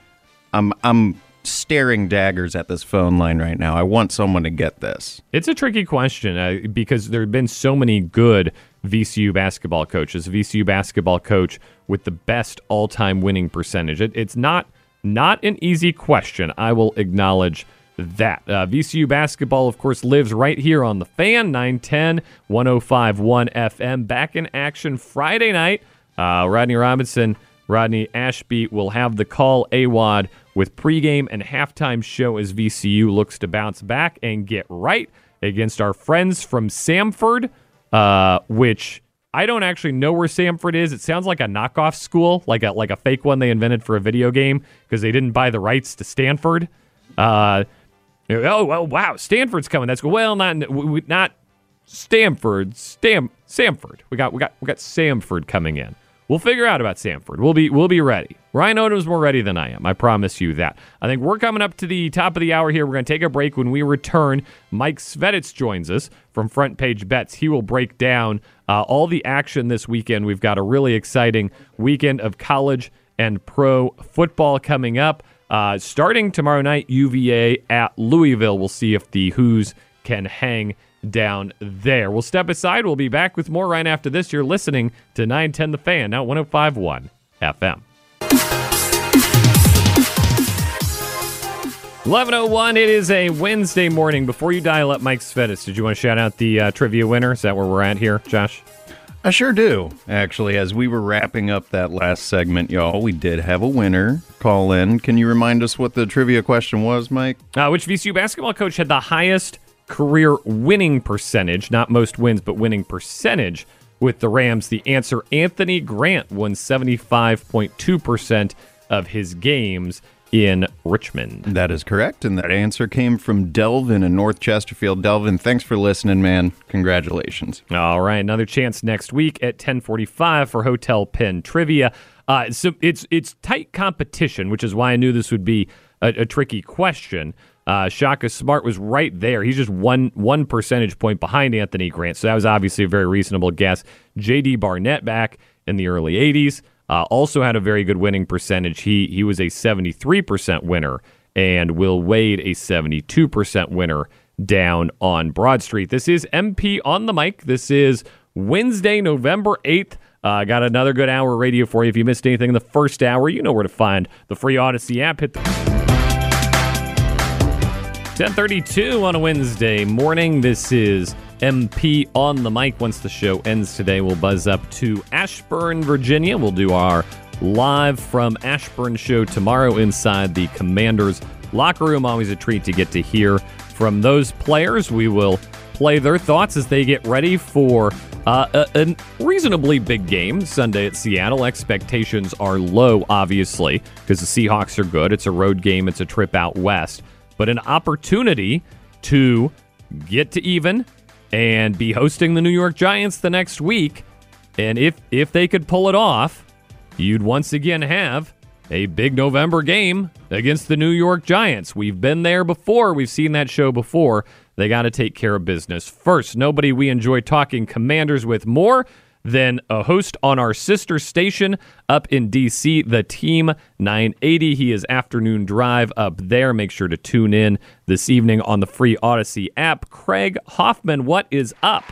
I'm I'm staring daggers at this phone line right now. I want someone to get this. It's a tricky question uh, because there have been so many good VCU basketball coaches. VCU basketball coach with the best all-time winning percentage. It, it's not not an easy question. I will acknowledge that. Uh, VCU basketball, of course, lives right here on the fan 910 1051 FM. Back in action Friday night. Uh, Rodney Robinson, Rodney Ashby will have the call AWAD with pregame and halftime show as VCU looks to bounce back and get right against our friends from Samford, uh, which I don't actually know where Samford is. It sounds like a knockoff school, like a like a fake one they invented for a video game because they didn't buy the rights to Stanford. Uh, oh well, wow, Stanford's coming. That's well, not not Stanford, Stam, Samford. We got we got we got Samford coming in. We'll figure out about Samford. We'll be we'll be ready. Ryan Odom's more ready than I am. I promise you that. I think we're coming up to the top of the hour here. We're going to take a break. When we return, Mike Sveditz joins us from Front Page Bets. He will break down uh, all the action this weekend. We've got a really exciting weekend of college and pro football coming up. Uh, starting tomorrow night, UVA at Louisville. We'll see if the Hoos can hang down there. We'll step aside. We'll be back with more right after this. You're listening to 910 The Fan, now 1051 FM. 1101, it is a Wednesday morning. Before you dial up Mike Svedis, did you want to shout out the uh, trivia winner? Is that where we're at here, Josh? I sure do. Actually, as we were wrapping up that last segment, y'all, we did have a winner call in. Can you remind us what the trivia question was, Mike? Uh, which VCU basketball coach had the highest career winning percentage, not most wins, but winning percentage with the Rams? The answer Anthony Grant won 75.2% of his games in Richmond. That is correct, and that answer came from Delvin in North Chesterfield. Delvin, thanks for listening, man. Congratulations. All right, another chance next week at 10:45 for Hotel Pen trivia. Uh, so it's it's tight competition, which is why I knew this would be a, a tricky question. Uh, Shaka Smart was right there. He's just one one percentage point behind Anthony Grant, so that was obviously a very reasonable guess. J.D. Barnett back in the early 80s uh, also had a very good winning percentage. He he was a 73% winner, and Will Wade a 72% winner down on Broad Street. This is MP on the mic. This is Wednesday, November 8th. Uh, got another good hour radio for you. If you missed anything in the first hour, you know where to find the free Audacy app. Hit the 1032 on a Wednesday morning. This is MP on the mic. Once the show ends today, we'll buzz up to Ashburn, Virginia. We'll do our live from Ashburn show tomorrow inside the Commanders locker room. Always a treat to get to hear from those players. We will play their thoughts as they get ready for uh, a, a reasonably big game Sunday at Seattle. Expectations are low, obviously, because the Seahawks are good. It's a road game, it's a trip out west, but an opportunity to get to even and be hosting the New York Giants the next week. And if if they could pull it off, you'd once again have a big November game against the New York Giants. We've been there before. We've seen that show before. They got to take care of business first. Nobody we enjoy talking commanders with more then a host on our sister station up in DC, the Team 980. He is afternoon drive up there. Make sure to tune in this evening on the free Audacy app. Craig Hoffman, what is up?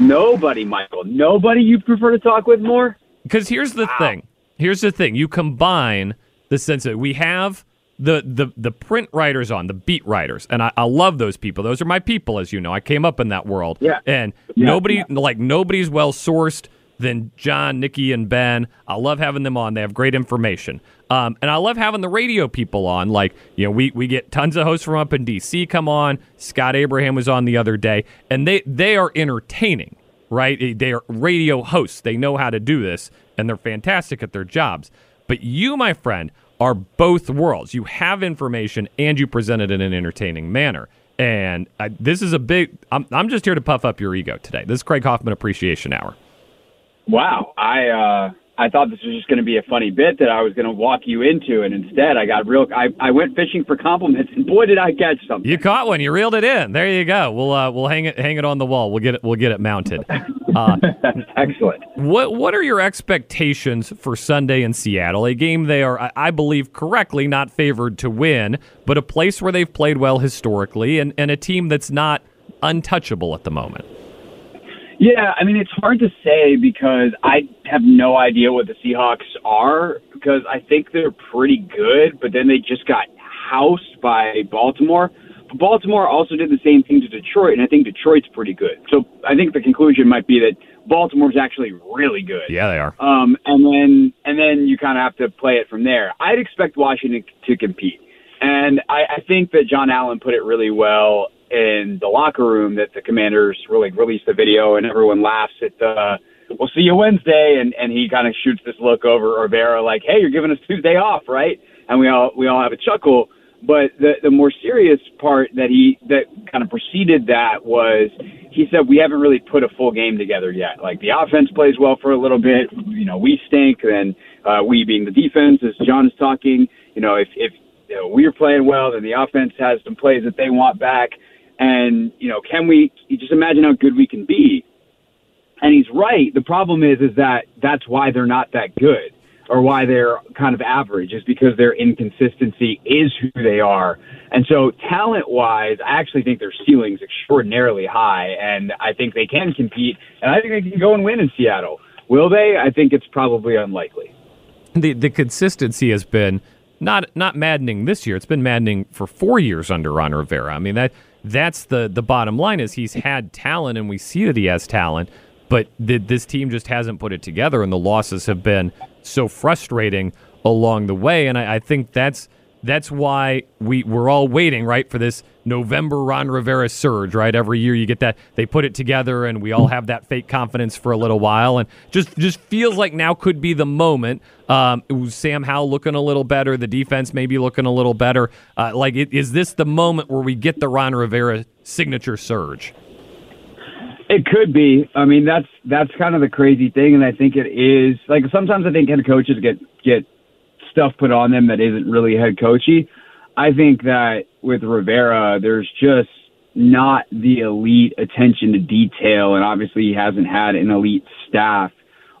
Nobody, Michael. Nobody you prefer to talk with more? Because here's the thing. Here's the thing. You combine the sense that we have the the the print writers on the beat writers, and I, I love those people. Those are my people, as you know. I came up in that world. Yeah. And Yeah, nobody yeah. like nobody's well sourced than John, Nikki, and Ben. I love having them on. They have great information. Um, and I love having the radio people on. Like, you know, we, we get tons of hosts from up in DC come on. Scott Abraham was on the other day, and they, they are entertaining, right? They are radio hosts. They know how to do this, and they're fantastic at their jobs. But you, my friend, are both worlds. You have information and you present it in an entertaining manner. And I, this is a big, I'm, I'm just here to puff up your ego today. This is Craig Hoffman Appreciation Hour. Wow. I uh I thought this was just going to be a funny bit that I was going to walk you into, and instead I got real. I, I went fishing for compliments, and boy, did I catch something. You caught one. You reeled it in. There you go. We'll uh, we'll hang it hang it on the wall. We'll get it we'll get it mounted. Uh, *laughs* Excellent. What what are your expectations for Sunday in Seattle? A game they are, I- I believe, correctly not favored to win, but a place where they've played well historically, and, and a team that's not untouchable at the moment. Yeah, I mean it's hard to say because I have no idea what the Seahawks are because I think they're pretty good, but then they just got housed by Baltimore. But Baltimore also did the same thing to Detroit, and I think Detroit's pretty good. So I think the conclusion might be that Baltimore's actually really good. Yeah, they are. Um, and then and then you kind of have to play it from there. I'd expect Washington to compete, and I, I think that John Allen put it really well in the locker room. That the Commanders really released the video, and everyone laughs at the "We'll see you Wednesday," and and he kind of shoots this look over Rivera like, "Hey, you're giving us Tuesday off, right?" And we all we all have a chuckle. But the the more serious part that he that kind of preceded that was he said we haven't really put a full game together yet. Like the offense plays well for a little bit, you know, we stink. Then uh, we being the defense, as John is talking, you know, if if you know, we're playing well, then the offense has some plays that they want back. And you know, can we you just imagine how good we can be? And he's right. The problem is, is that that's why they're not that good, or why they're kind of average, is because their inconsistency is who they are. And so, talent-wise, I actually think their ceiling's extraordinarily high, and I think they can compete, and I think they can go and win in Seattle. Will they? I think it's probably unlikely. The the consistency has been not not maddening this year. It's been maddening for four years under Ron Rivera. I mean that that's the the bottom line is he's had talent and we see that he has talent, but th- this team just hasn't put it together, and the losses have been so frustrating along the way. And I, I think that's that's why we we're all waiting right for this November Ron Rivera surge. Right, every year you get that they put it together, and we all have that fake confidence for a little while, and just just feels like now could be the moment. Um, Sam Howell looking a little better, the defense maybe looking a little better. Uh, like, it, is this the moment where we get the Ron Rivera signature surge? It could be. I mean, that's that's kind of the crazy thing, and I think it is. Like sometimes I think head coaches get get stuff put on them that isn't really head coachy. I think that with Rivera, there's just not the elite attention to detail, and obviously he hasn't had an elite staff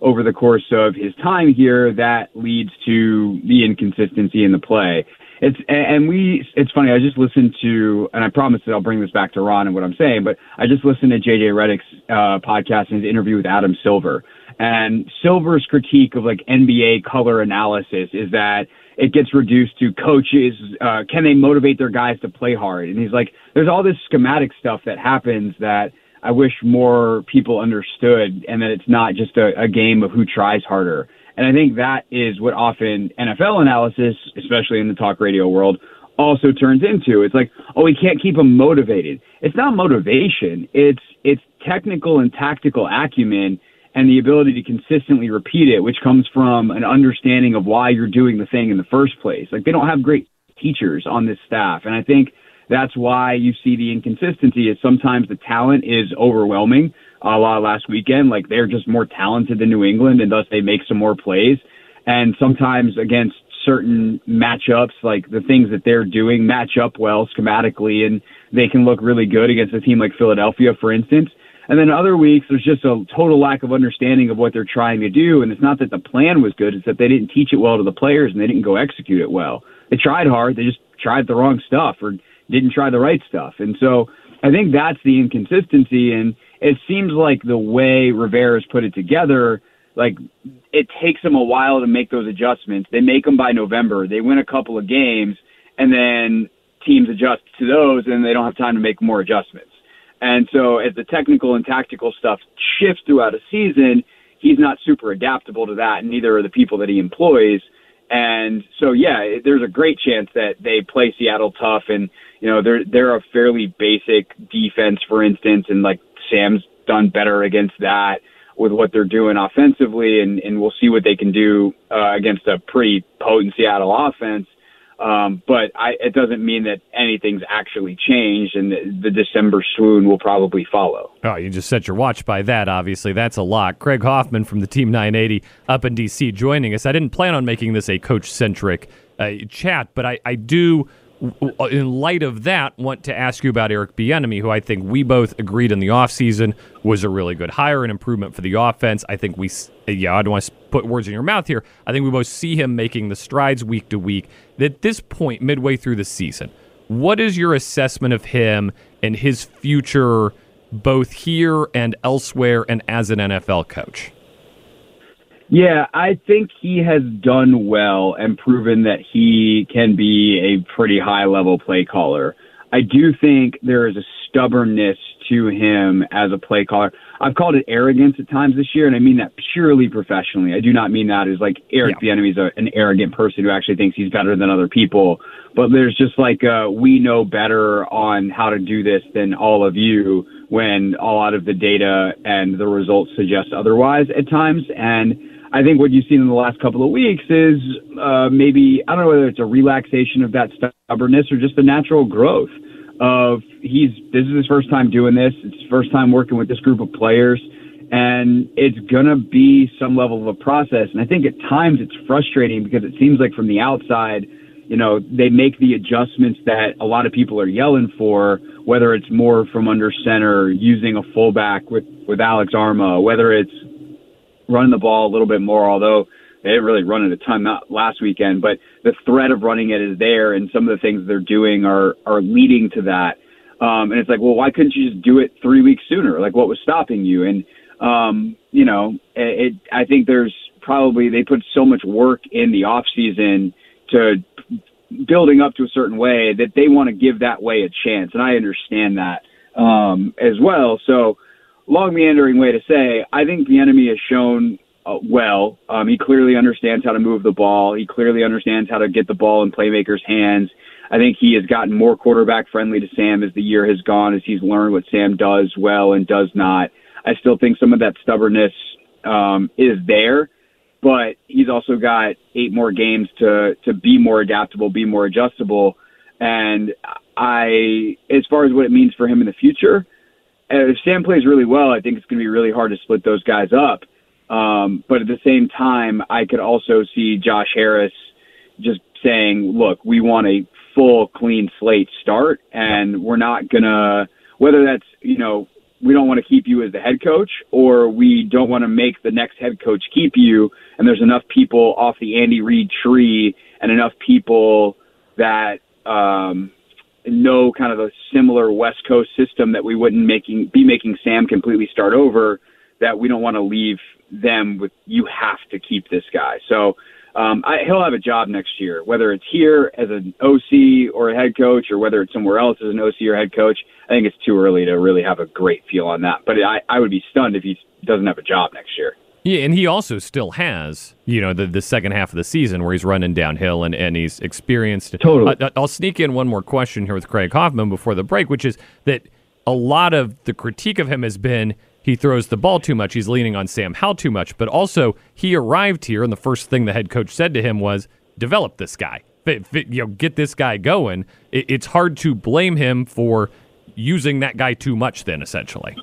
over the course of his time here. That leads to the inconsistency in the play. It's and we. It's funny. I just listened to, and I promise that I'll bring this back to Ron and what I'm saying. But I just listened to JJ Redick's uh, podcast and his interview with Adam Silver. And Silver's critique of like NBA color analysis is that it gets reduced to coaches. Uh, can they motivate their guys to play hard? And he's like, there's all this schematic stuff that happens that I wish more people understood, and that it's not just a, a game of who tries harder. And I think that is what often NFL analysis, especially in the talk radio world, also turns into. It's like, oh, we can't keep them motivated. It's not motivation. It's it's technical and tactical acumen and the ability to consistently repeat it, which comes from an understanding of why you're doing the thing in the first place. Like they don't have great teachers on this staff, and I think that's why you see the inconsistency. Is sometimes the talent is overwhelming. A la last weekend, like they're just more talented than New England, and thus they make some more plays. And sometimes against certain matchups, like the things that they're doing match up well schematically, and they can look really good against a team like Philadelphia, for instance. And then other weeks, there's just a total lack of understanding of what they're trying to do. And it's not that the plan was good; it's that they didn't teach it well to the players and they didn't go execute it well. They tried hard, they just tried the wrong stuff or didn't try the right stuff. And so I think that's the inconsistency. And it seems like the way Rivera's put it together, like it takes them a while to make those adjustments. They make them by November. They win a couple of games, and then teams adjust to those, and they don't have time to make more adjustments. And so as the technical and tactical stuff shifts throughout a season, he's not super adaptable to that, and neither are the people that he employs. And so, yeah, there's a great chance that they play Seattle tough, and you know they're they're a fairly basic defense, for instance, and like Sam's done better against that with what they're doing offensively, and and we'll see what they can do uh, against a pretty potent Seattle offense. Um, but I, it doesn't mean that anything's actually changed, and the, the December swoon will probably follow. Oh, you just set your watch by that. Obviously, that's a lot. Craig Hoffman from the Team 980 up in DC joining us. I didn't plan on making this a coach centric uh, chat, but I, I do in light of that, want to ask you about Eric Bieniemy, who I think we both agreed in the offseason was a really good hire and improvement for the offense. I think we, yeah, I don't want to put words in your mouth here. I think we both see him making the strides week to week. At this point, midway through the season, what is your assessment of him and his future, both here and elsewhere, and as an NFL coach? Yeah, I think he has done well and proven that he can be a pretty high level play caller. I do think there is a stubbornness to him as a play caller. I've called it arrogance at times this year, and I mean that purely professionally. I do not mean that as like Eric yeah. Is an arrogant person who actually thinks he's better than other people. But there's just like uh, we know better on how to do this than all of you when a lot of the data and the results suggest otherwise at times. And I think what you've seen in the last couple of weeks is uh, maybe I don't know whether it's a relaxation of that stubbornness or just the natural growth of he's this is his first time doing this. It's his first time working with this group of players, and it's gonna be some level of a process. And I think at times it's frustrating because it seems like from the outside, you know, they make the adjustments that a lot of people are yelling for, whether it's more from under center, using a fullback with with Alex Armah, whether it's running the ball a little bit more, although they didn't really run it a ton not last weekend, but the threat of running it is there, and some of the things they're doing are are leading to that. Um, and it's like, well, why couldn't you just do it three weeks sooner? Like, what was stopping you? And um, you know, it, it. I think there's probably they put so much work in the off season to building up to a certain way that they want to give that way a chance, and I understand that um, as well. So long meandering way to say, I think Bieniemy has shown uh, well. Um, he clearly understands how to move the ball. He clearly understands how to get the ball in playmakers' hands. I think he has gotten more quarterback friendly to Sam as the year has gone, as he's learned what Sam does well and does not. I still think some of that stubbornness um, is there, but he's also got eight more games to to be more adaptable, be more adjustable. And I, as far as what it means for him in the future, if Sam plays really well, I think it's going to be really hard to split those guys up. Um, but at the same time, I could also see Josh Harris just saying, look, we want a full clean slate start and we're not going to, whether that's, you know, we don't want to keep you as the head coach or we don't want to make the next head coach keep you. And there's enough people off the Andy Reid tree and enough people that, um, know kind of a similar West Coast system that we wouldn't making be making Sam completely start over. That we don't want to leave them with you have to keep this guy. So um, I, he'll have a job next year, whether it's here as an OC or a head coach, or whether it's somewhere else as an OC or head coach. I think it's too early to really have a great feel on that. But I, I would be stunned if he doesn't have a job next year. Yeah, and he also still has, you know, the, the second half of the season where he's running downhill and, and he's experienced. Totally. Uh, I'll sneak in one more question here with Craig Hoffman before the break, which is that a lot of the critique of him has been he throws the ball too much. He's leaning on Sam Howell too much. But also, he arrived here, and the first thing the head coach said to him was, develop this guy. You know, get this guy going. It's hard to blame him for using that guy too much, then, essentially.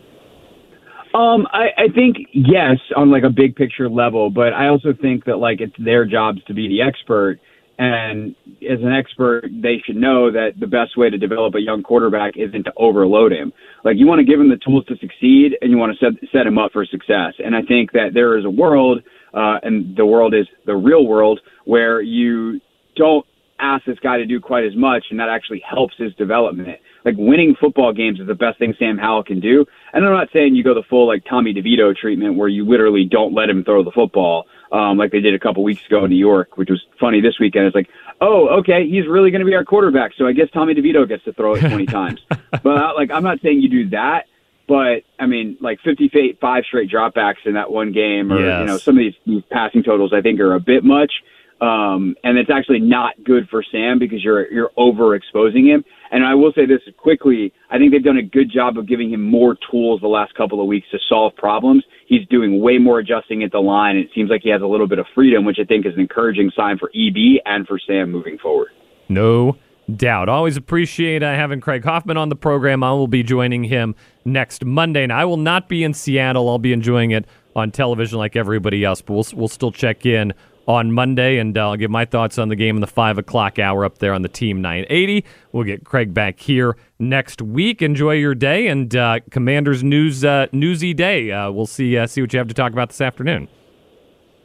Um, I, I think yes, on like a big picture level, but I also think that like it's their jobs to be the expert. And as an expert, they should know that the best way to develop a young quarterback isn't to overload him. Like you want to give him the tools to succeed, and you want to set set him up for success. And I think that there is a world, uh, and the world is the real world, where you don't ask this guy to do quite as much, and that actually helps his development. Like winning football games is the best thing Sam Howell can do. And I'm not saying you go the full like Tommy DeVito treatment where you literally don't let him throw the football, um, like they did a couple weeks ago in New York, which was funny this weekend. It's like, oh, okay, he's really going to be our quarterback, so I guess Tommy DeVito gets to throw it 20 *laughs* times. But uh, like, I'm not saying you do that. But I mean, like 55 straight dropbacks in that one game, or Yes. you know, some of these, these passing totals I think are a bit much. Um, and it's actually not good for Sam because you're you're overexposing him. And I will say this quickly: I think they've done a good job of giving him more tools the last couple of weeks to solve problems. He's doing way more adjusting at the line. It seems like he has a little bit of freedom, which I think is an encouraging sign for EB and for Sam moving forward. No doubt. Always appreciate uh, having Craig Hoffman on the program. I will be joining him next Monday, and I will not be in Seattle. I'll be enjoying it on television like everybody else, but we'll, we'll still check in on Monday, and uh, I'll give my thoughts on the game in the 5 o'clock hour up there on the Team 980. We'll get Craig back here next week. Enjoy your day, and uh, Commanders news uh, newsy day. Uh, we'll see, uh, see what you have to talk about this afternoon.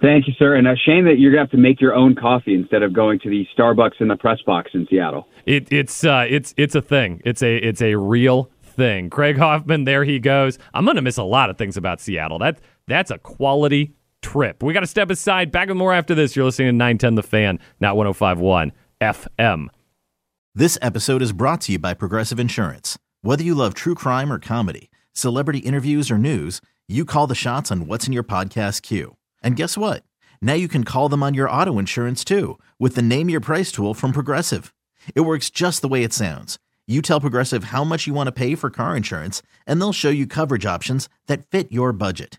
Thank you, sir. And a shame that you're gonna have to make your own coffee instead of going to the Starbucks in the press box in Seattle. It, it's uh, it's it's a thing. It's a it's a real thing. Craig Hoffman, there he goes. I'm gonna miss a lot of things about Seattle. That that's a quality trip. We got to step aside. Back with more after this. You're listening to 910 The Fan, not 105.1 FM. This episode is brought to you by Progressive Insurance. Whether you love true crime or comedy, celebrity interviews or news, you call the shots on what's in your podcast queue. And guess what? Now you can call them on your auto insurance too with the Name Your Price tool from Progressive. It works just the way it sounds. You tell Progressive how much you want to pay for car insurance, and they'll show you coverage options that fit your budget.